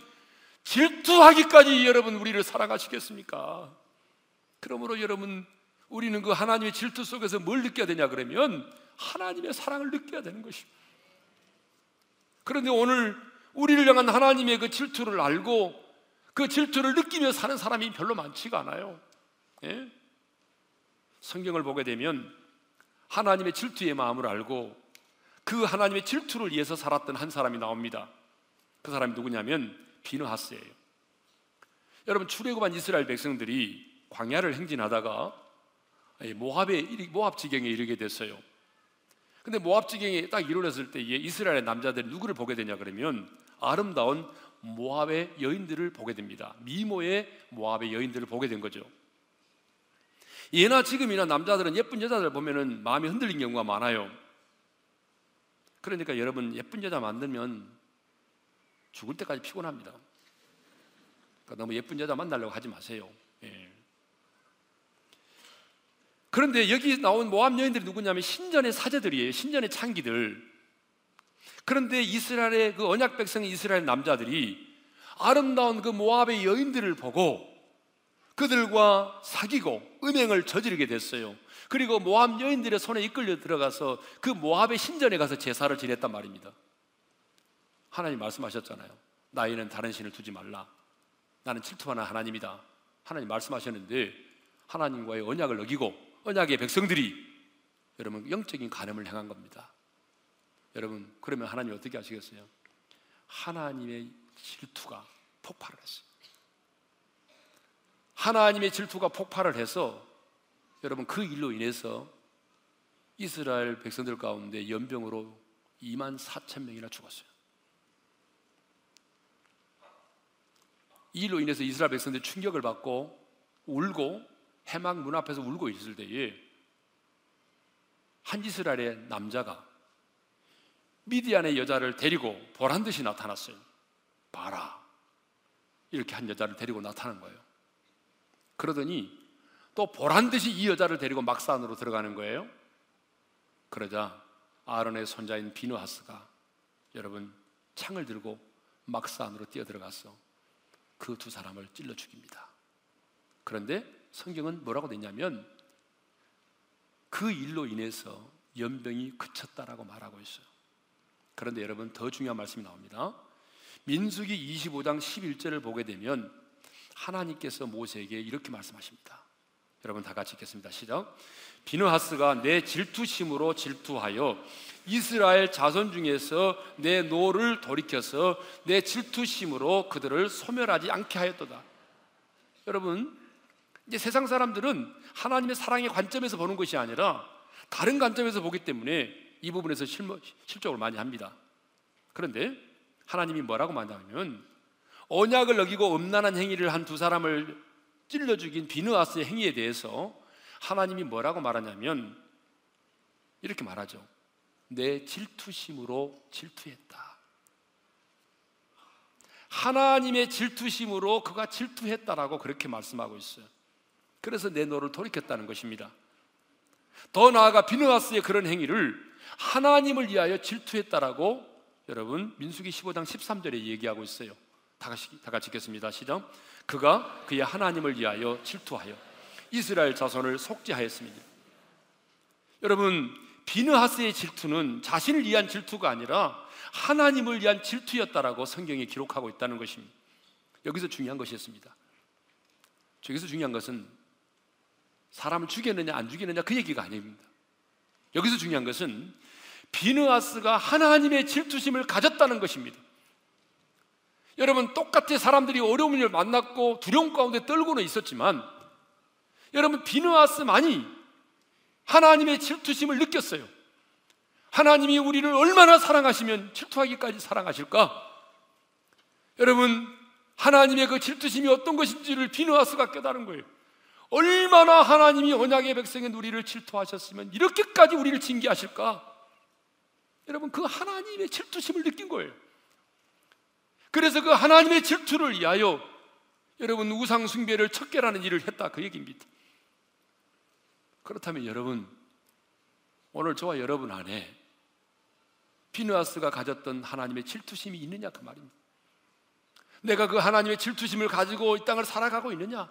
질투하기까지 여러분 우리를 사랑하시겠습니까? 그러므로 여러분 우리는 그 하나님의 질투 속에서 뭘 느껴야 되냐 그러면 하나님의 사랑을 느껴야 되는 것입니다. 그런데 오늘 우리를 향한 하나님의 그 질투를 알고 그 질투를 느끼며 사는 사람이 별로 많지가 않아요. 예? 성경을 보게 되면 하나님의 질투의 마음을 알고 그 하나님의 질투를 위해서 살았던 한 사람이 나옵니다. 그 사람이 누구냐면 비느하스예요. 여러분 출애굽한 이스라엘 백성들이 광야를 행진하다가 모압의 모압 지경에 이르게 됐어요. 근데 모압 지경에 딱 이르렀을 때에 이스라엘의 남자들이 누구를 보게 되냐 그러면 아름다운 모압의 여인들을 보게 됩니다. 미모의 모압의 여인들을 보게 된 거죠. 예나 지금이나 남자들은 예쁜 여자들 보면은 마음이 흔들린 경우가 많아요. 그러니까 여러분 예쁜 여자 만들면 죽을 때까지 피곤합니다. 그러니까 너무 예쁜 여자 만나려고 하지 마세요. 예. 그런데 여기 나온 모함 여인들이 누구냐면 신전의 사제들이에요. 신전의 창기들. 그런데 이스라엘의 그 언약 백성 이스라엘 남자들이 아름다운 그 모압의 여인들을 보고 그들과 사귀고 음행을 저지르게 됐어요. 그리고 모압 여인들의 손에 이끌려 들어가서 그 모압의 신전에 가서 제사를 지냈단 말입니다. 하나님 말씀하셨잖아요. 나에는 다른 신을 두지 말라. 나는 질투하는 하나님이다. 하나님 말씀하셨는데 하나님과의 언약을 어기고 언약의 백성들이 여러분 영적인 간음을 행한 겁니다. 여러분 그러면 하나님 어떻게 하시겠어요? 하나님의 질투가 폭발을 했어요. 하나님의 질투가 폭발을 해서 여러분 그 일로 인해서 이스라엘 백성들 가운데 연병으로 2만 4천 명이나 죽었어요. 이 일로 인해서 이스라엘 백성들이 충격을 받고 울고 해막 문 앞에서 울고 있을 때에 한 이스라엘의 남자가 미디안의 여자를 데리고 보란 듯이 나타났어요. 봐라. 이렇게 한 여자를 데리고 나타난 거예요. 그러더니 또 보란 듯이 이 여자를 데리고 막산으로 들어가는 거예요. 그러자 아론의 손자인 비누하스가 여러분 창을 들고 막산으로 뛰어 들어가서 그 두 사람을 찔러 죽입니다. 그런데 성경은 뭐라고 되냐면 그 일로 인해서 염병이 그쳤다라고 말하고 있어요. 그런데 여러분 더 중요한 말씀이 나옵니다. 민수기 25장 11절을 보게 되면 하나님께서 모세에게 이렇게 말씀하십니다. 여러분 다 같이 읽겠습니다. 시작. 비느하스가 내 질투심으로 질투하여 이스라엘 자손 중에서 내 노를 돌이켜서 내 질투심으로 그들을 소멸하지 않게 하였도다. 여러분, 이제 세상 사람들은 하나님의 사랑의 관점에서 보는 것이 아니라 다른 관점에서 보기 때문에 이 부분에서 실무, 실적을 많이 합니다. 그런데 하나님이 뭐라고 말하냐면 언약을 어기고 음란한 행위를 한 두 사람을 찔러 죽인 비누아스의 행위에 대해서 하나님이 뭐라고 말하냐면 이렇게 말하죠. 내 질투심으로 질투했다. 하나님의 질투심으로 그가 질투했다라고 그렇게 말씀하고 있어요. 그래서 내 너를 돌이켰다는 것입니다. 더 나아가 비누아스의 그런 행위를 하나님을 위하여 질투했다라고 여러분 민수기 15장 13절에 얘기하고 있어요. 다 같이 다 같이 읽겠습니다. 시작. 그가 그의 하나님을 위하여 질투하여 이스라엘 자손을 속죄하였습니다. 여러분 비느하스의 질투는 자신을 위한 질투가 아니라 하나님을 위한 질투였다라고 성경에 기록하고 있다는 것입니다. 여기서 중요한 것이었습니다. 여기서 중요한 것은 사람을 죽였느냐 안 죽였느냐 그 얘기가 아닙니다. 여기서 중요한 것은 비느하스가 하나님의 질투심을 가졌다는 것입니다. 여러분 똑같이 사람들이 어려움을 만났고 두려움 가운데 떨고는 있었지만 여러분 비느하스만이 하나님의 질투심을 느꼈어요. 하나님이 우리를 얼마나 사랑하시면 질투하기까지 사랑하실까? 여러분, 하나님의 그 질투심이 어떤 것인지를 비누아스가 깨달은 거예요. 얼마나 하나님이 언약의 백성인 우리를 질투하셨으면 이렇게까지 우리를 징계하실까? 여러분, 그 하나님의 질투심을 느낀 거예요. 그래서 그 하나님의 질투를 위하여 여러분 우상 숭배를 척결하는 일을 했다 그 얘기입니다. 그렇다면 여러분, 오늘 저와 여러분 안에 비누아스가 가졌던 하나님의 질투심이 있느냐 그 말입니다. 내가 그 하나님의 질투심을 가지고 이 땅을 살아가고 있느냐?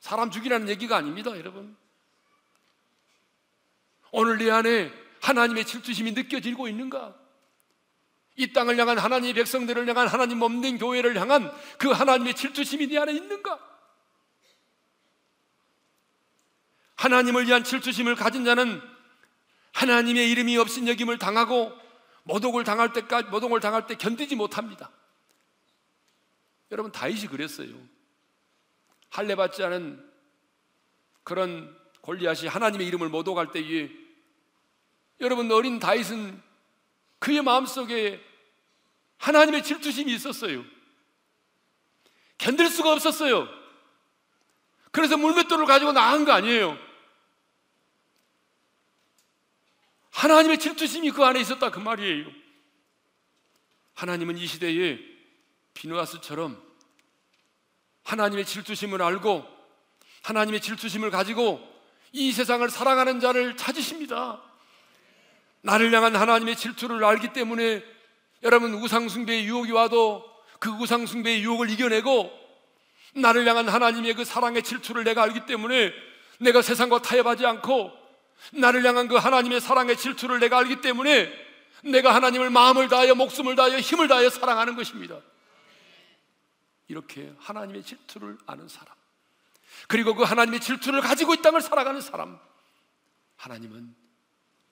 사람 죽이라는 얘기가 아닙니다, 여러분. 오늘 내 안에 하나님의 질투심이 느껴지고 있는가? 이 땅을 향한 하나님의 백성들을 향한 하나님 없는 교회를 향한 그 하나님의 질투심이 네 안에 있는가? 하나님을 위한 질투심을 가진 자는 하나님의 이름이 없인 여김을 당하고 모독을 당할 때까지 모독을 당할 때 견디지 못합니다. 여러분 다윗이 그랬어요. 할례 받지 않은 그런 골리앗이 하나님의 이름을 모독할 때에 여러분 어린 다윗은 그의 마음속에 하나님의 질투심이 있었어요. 견딜 수가 없었어요. 그래서 물맷돌을 가지고 나간 거 아니에요. 하나님의 질투심이 그 안에 있었다 그 말이에요. 하나님은 이 시대에 비누아스처럼 하나님의 질투심을 알고 하나님의 질투심을 가지고 이 세상을 사랑하는 자를 찾으십니다. 나를 향한 하나님의 질투를 알기 때문에 여러분 우상숭배의 유혹이 와도 그 우상숭배의 유혹을 이겨내고 나를 향한 하나님의 그 사랑의 질투를 내가 알기 때문에 내가 세상과 타협하지 않고 나를 향한 그 하나님의 사랑의 질투를 내가 알기 때문에 내가 하나님을 마음을 다하여 목숨을 다하여 힘을 다하여 사랑하는 것입니다. 이렇게 하나님의 질투를 아는 사람. 그리고 그 하나님의 질투를 가지고 이 땅을 살아가는 사람. 하나님은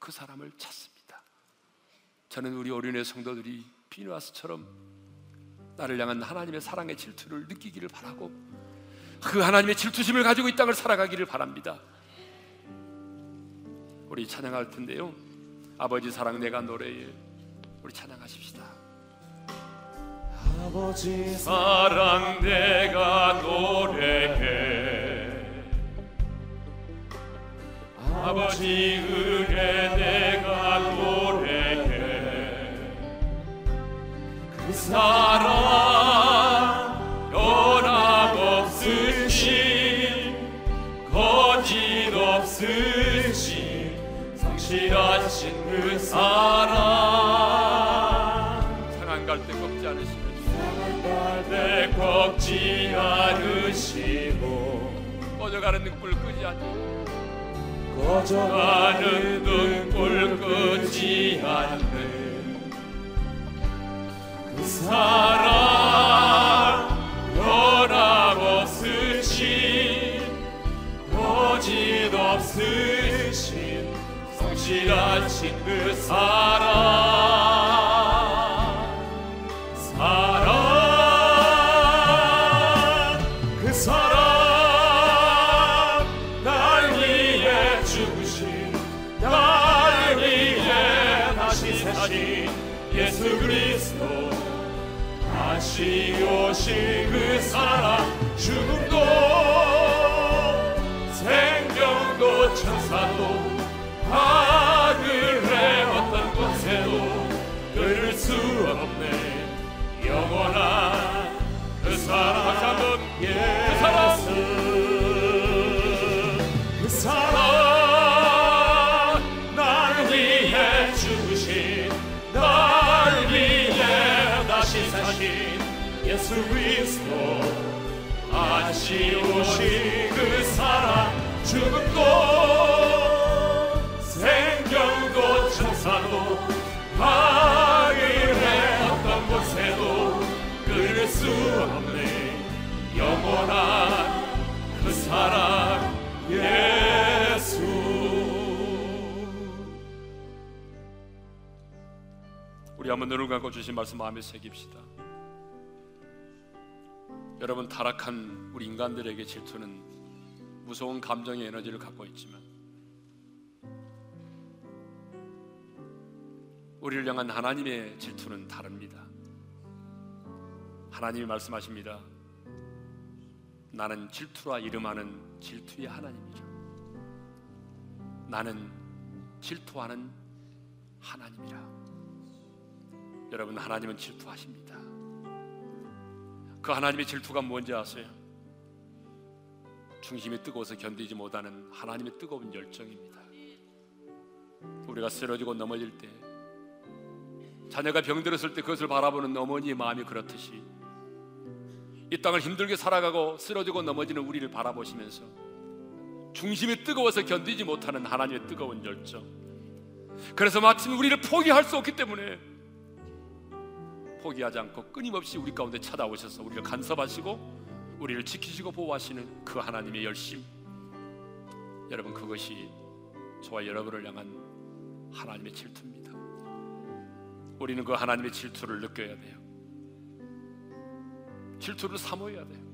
그 사람을 찾습니다. 저는 우리 어린애 성도들이 비누아스처럼 나를 향한 하나님의 사랑의 질투를 느끼기를 바라고 그 하나님의 질투심을 가지고 이 땅을 살아가기를 바랍니다. 우리 찬양할 텐데요. 아버지 사랑 내가 노래에 우리 찬양하십시다. 아버지 사랑 내가 노래해 아버지 은혜 내가 노래해. 그 사랑 변함없으신 거짓 없으신 성실하신 그 사랑 상한 갈때 꺾지 않으시는 내 꺾지 않으시고 꺼져가는 등불 끄지 않고 꺼져가는 등불 끄지 않는 그 사랑 변함없으신 거짓 없으신 성실하신 그 사랑 사랑 다시 그! 그 사신 예수 그리스도 다시 오신 그 사랑 죽음 사랑 예수 우리 한번 눈을 감고 주신 말씀 마음에 새깁시다. 여러분 타락한 우리 인간들에게 질투는 무서운 감정의 에너지를 갖고 있지만 우리를 향한 하나님의 질투는 다릅니다. 하나님이 말씀하십니다. 나는 질투라 이름하는 질투의 하나님이라. 나는 질투하는 하나님이라. 여러분 하나님은 질투하십니다. 그 하나님의 질투가 뭔지 아세요? 중심이 뜨거워서 견디지 못하는 하나님의 뜨거운 열정입니다. 우리가 쓰러지고 넘어질 때 자녀가 병들었을 때 그것을 바라보는 어머니의 마음이 그렇듯이 이 땅을 힘들게 살아가고 쓰러지고 넘어지는 우리를 바라보시면서 중심이 뜨거워서 견디지 못하는 하나님의 뜨거운 열정. 그래서 마침 우리를 포기할 수 없기 때문에 포기하지 않고 끊임없이 우리 가운데 찾아오셔서 우리를 간섭하시고 우리를 지키시고 보호하시는 그 하나님의 열심. 여러분 그것이 저와 여러분을 향한 하나님의 질투입니다. 우리는 그 하나님의 질투를 느껴야 돼요. 질투를 사모해야 돼요.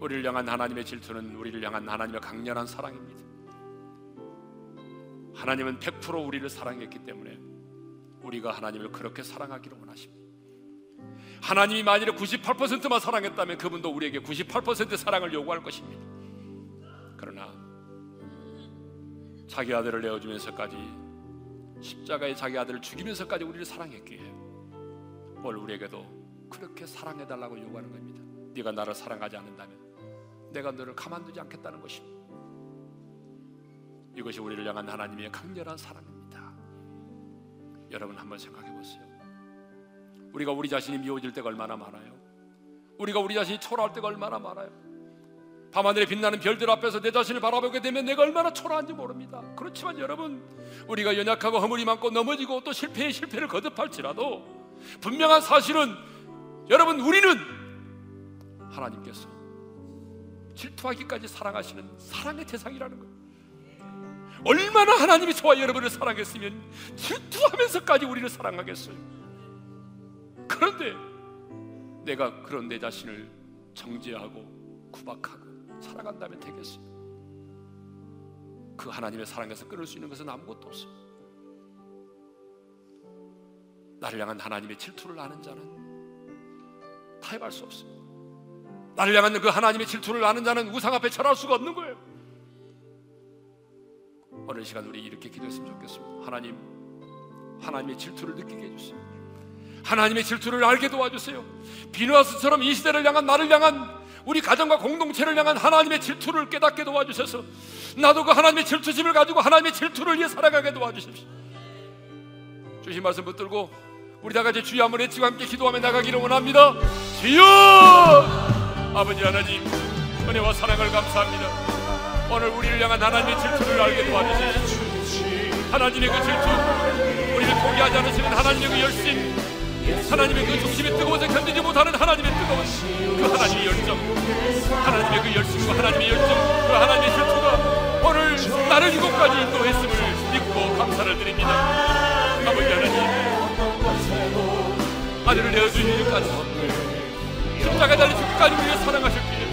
우리를 향한 하나님의 질투는 우리를 향한 하나님의 강렬한 사랑입니다. 하나님은 100% 우리를 사랑했기 때문에 우리가 하나님을 그렇게 사랑하기를 원하십니다. 하나님이 만일에 98%만 사랑했다면 그분도 우리에게 98%의 사랑을 요구할 것입니다. 그러나 자기 아들을 내어주면서까지 십자가에 자기 아들을 죽이면서까지 우리를 사랑했기에 오늘 우리에게도 그렇게 사랑해달라고 요구하는 겁니다. 네가 나를 사랑하지 않는다면 내가 너를 가만두지 않겠다는 것입니다. 이것이 우리를 향한 하나님의 강렬한 사랑입니다. 여러분 한번 생각해 보세요. 우리가 우리 자신이 미워질 때가 얼마나 많아요. 우리가 우리 자신이 초라할 때가 얼마나 많아요. 밤하늘에 빛나는 별들 앞에서 내 자신을 바라보게 되면 내가 얼마나 초라한지 모릅니다. 그렇지만 여러분, 우리가 연약하고 허물이 많고 넘어지고 또 실패에 실패를 거듭할지라도 분명한 사실은 여러분 우리는 하나님께서 질투하기까지 사랑하시는 사랑의 대상이라는 거예요. 얼마나 하나님이 저와 여러분을 사랑했으면 질투하면서까지 우리를 사랑하겠어요. 그런데 내가 그런 내 자신을 정죄하고 구박하고 사랑한다면 되겠어요. 그 하나님의 사랑에서 끊을 수 있는 것은 아무것도 없어요. 나를 향한 하나님의 질투를 아는 자는 타협할 수 없어요. 나를 향한 그 하나님의 질투를 아는 자는 우상 앞에 절할 수가 없는 거예요. 오늘 시간 우리 이렇게 기도했으면 좋겠습니다. 하나님, 하나님의 질투를 느끼게 해주세요. 하나님의 질투를 알게 도와주세요. 비누아스처럼 이 시대를 향한 나를 향한 우리 가정과 공동체를 향한 하나님의 질투를 깨닫게 도와주셔서 나도 그 하나님의 질투심을 가지고 하나님의 질투를 위해 살아가게 도와주십시오. 주신 말씀 붙들고 우리 다 같이 주여 한번 외치고 함께 기도하며 나가기를 원합니다. 주여! 아버지 하나님 은혜와 사랑을 감사합니다. 오늘 우리를 향한 하나님의 질투를 알게 도와주시옵소서. 하나님의 그 질투, 우리를 포기하지 않으시는 하나님의 그 열심, 하나님의 그 중심이 뜨거워서 견디지 못하는 하나님의 뜨거운 그 하나님의 열정, 하나님의 그 열심과 하나님의 열정, 그 하나님의 질투가 오늘 나를 이곳까지 인도했음을 믿고 감사를 드립니다. 아버지 하나님, 아들을 내어주시기까지. 십자가 달리 죽기까지 우리를 사랑하셨기에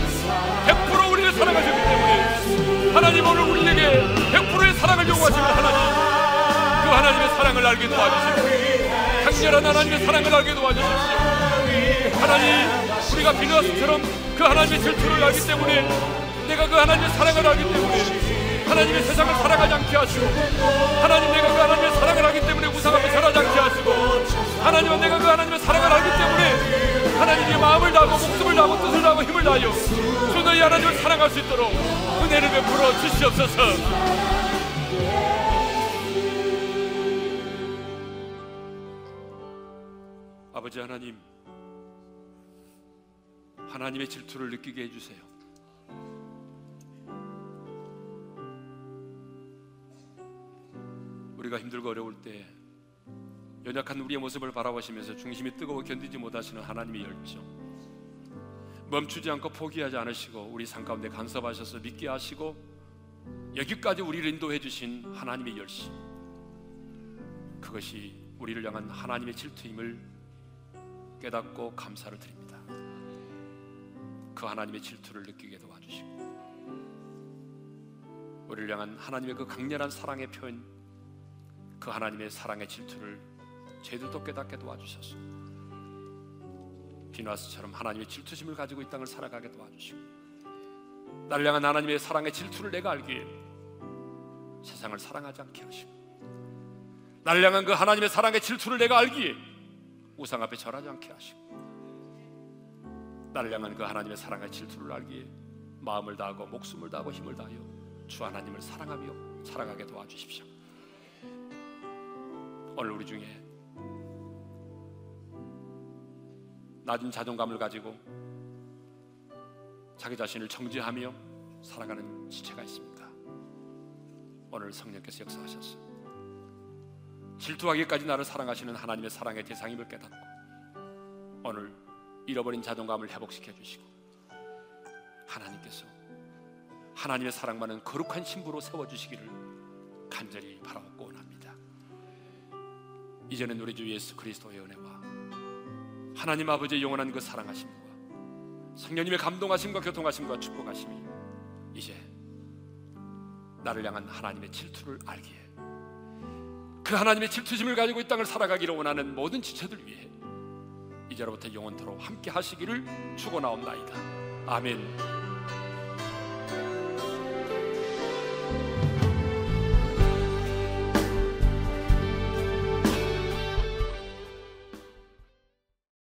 100% 우리를 사랑하셨기 때문에 하나님 오늘 우리에게 100%의 사랑을 요구하시는 하나님 그 하나님의 사랑을 알게 도와주십시오. 강렬한 하나님의 사랑을 알게 도와주십시오. 하나님 우리가 비누아스처럼 그 하나님의 질투를 알기 때문에 내가 그 하나님의 사랑을 알기 때문에 하나님의 세상을 살아가지 않게 하시고 하나님 내가 그 하나님의 사랑을 알기 때문에 우상 앞에 절하지 않게 하시고 하나님은 내가 그 하나님의 사랑을 알기 때문에 하나님의 마음을 다하고 목숨을 다하고 뜻을 다하고 힘을 다하여 주 너희 하나님을 사랑할 수 있도록 은혜를 베풀어 주시옵소서. 아버지 하나님 하나님의 질투를 느끼게 해주세요. 우리가 힘들고 어려울 때 연약한 우리의 모습을 바라보시면서 중심이 뜨거워 견디지 못하시는 하나님의 열정. 멈추지 않고 포기하지 않으시고 우리 삶 가운데 간섭하셔서 믿게 하시고 여기까지 우리를 인도해 주신 하나님의 열심. 그것이 우리를 향한 하나님의 질투임을 깨닫고 감사를 드립니다. 그 하나님의 질투를 느끼게 도와주시고 우리를 향한 하나님의 그 강렬한 사랑의 표현 그 하나님의 사랑의 질투를 제대로 깨닫게 도와주셔서 비나스처럼 하나님의 질투심을 가지고 이 땅을 살아가게 도와주시고 나를 향한 하나님의 사랑의 질투를 내가 알기에 세상을 사랑하지 않게 하시고 나를 향한 그 하나님의 사랑의 질투를 내가 알기에 우상 앞에 절하지 않게 하시고 나를 향한 그 하나님의 사랑의 질투를 알기에 마음을 다하고 목숨을 다하고 힘을 다하여 주 하나님을 사랑하며 살아가게 도와주십시오. 오늘 우리 중에 낮은 자존감을 가지고 자기 자신을 정죄하며 살아가는 지체가 있습니다. 오늘 성령께서 역사하셨어. 질투하기까지 나를 사랑하시는 하나님의 사랑의 대상임을 깨닫고 오늘 잃어버린 자존감을 회복시켜 주시고 하나님께서 하나님의 사랑만은 거룩한 신부로 세워 주시기를 간절히 바라고 원합니다. 이제는 우리 주 예수 그리스도의 은혜와 하나님 아버지의 영원한 그 사랑하심과 성령님의 감동하심과 교통하심과 축복하심이 이제 나를 향한 하나님의 질투를 알기에 그 하나님의 질투심을 가지고 이 땅을 살아가기를 원하는 모든 지체들 위해 이제로부터 영원토록 함께 하시기를 축원하옵나이다. 아멘.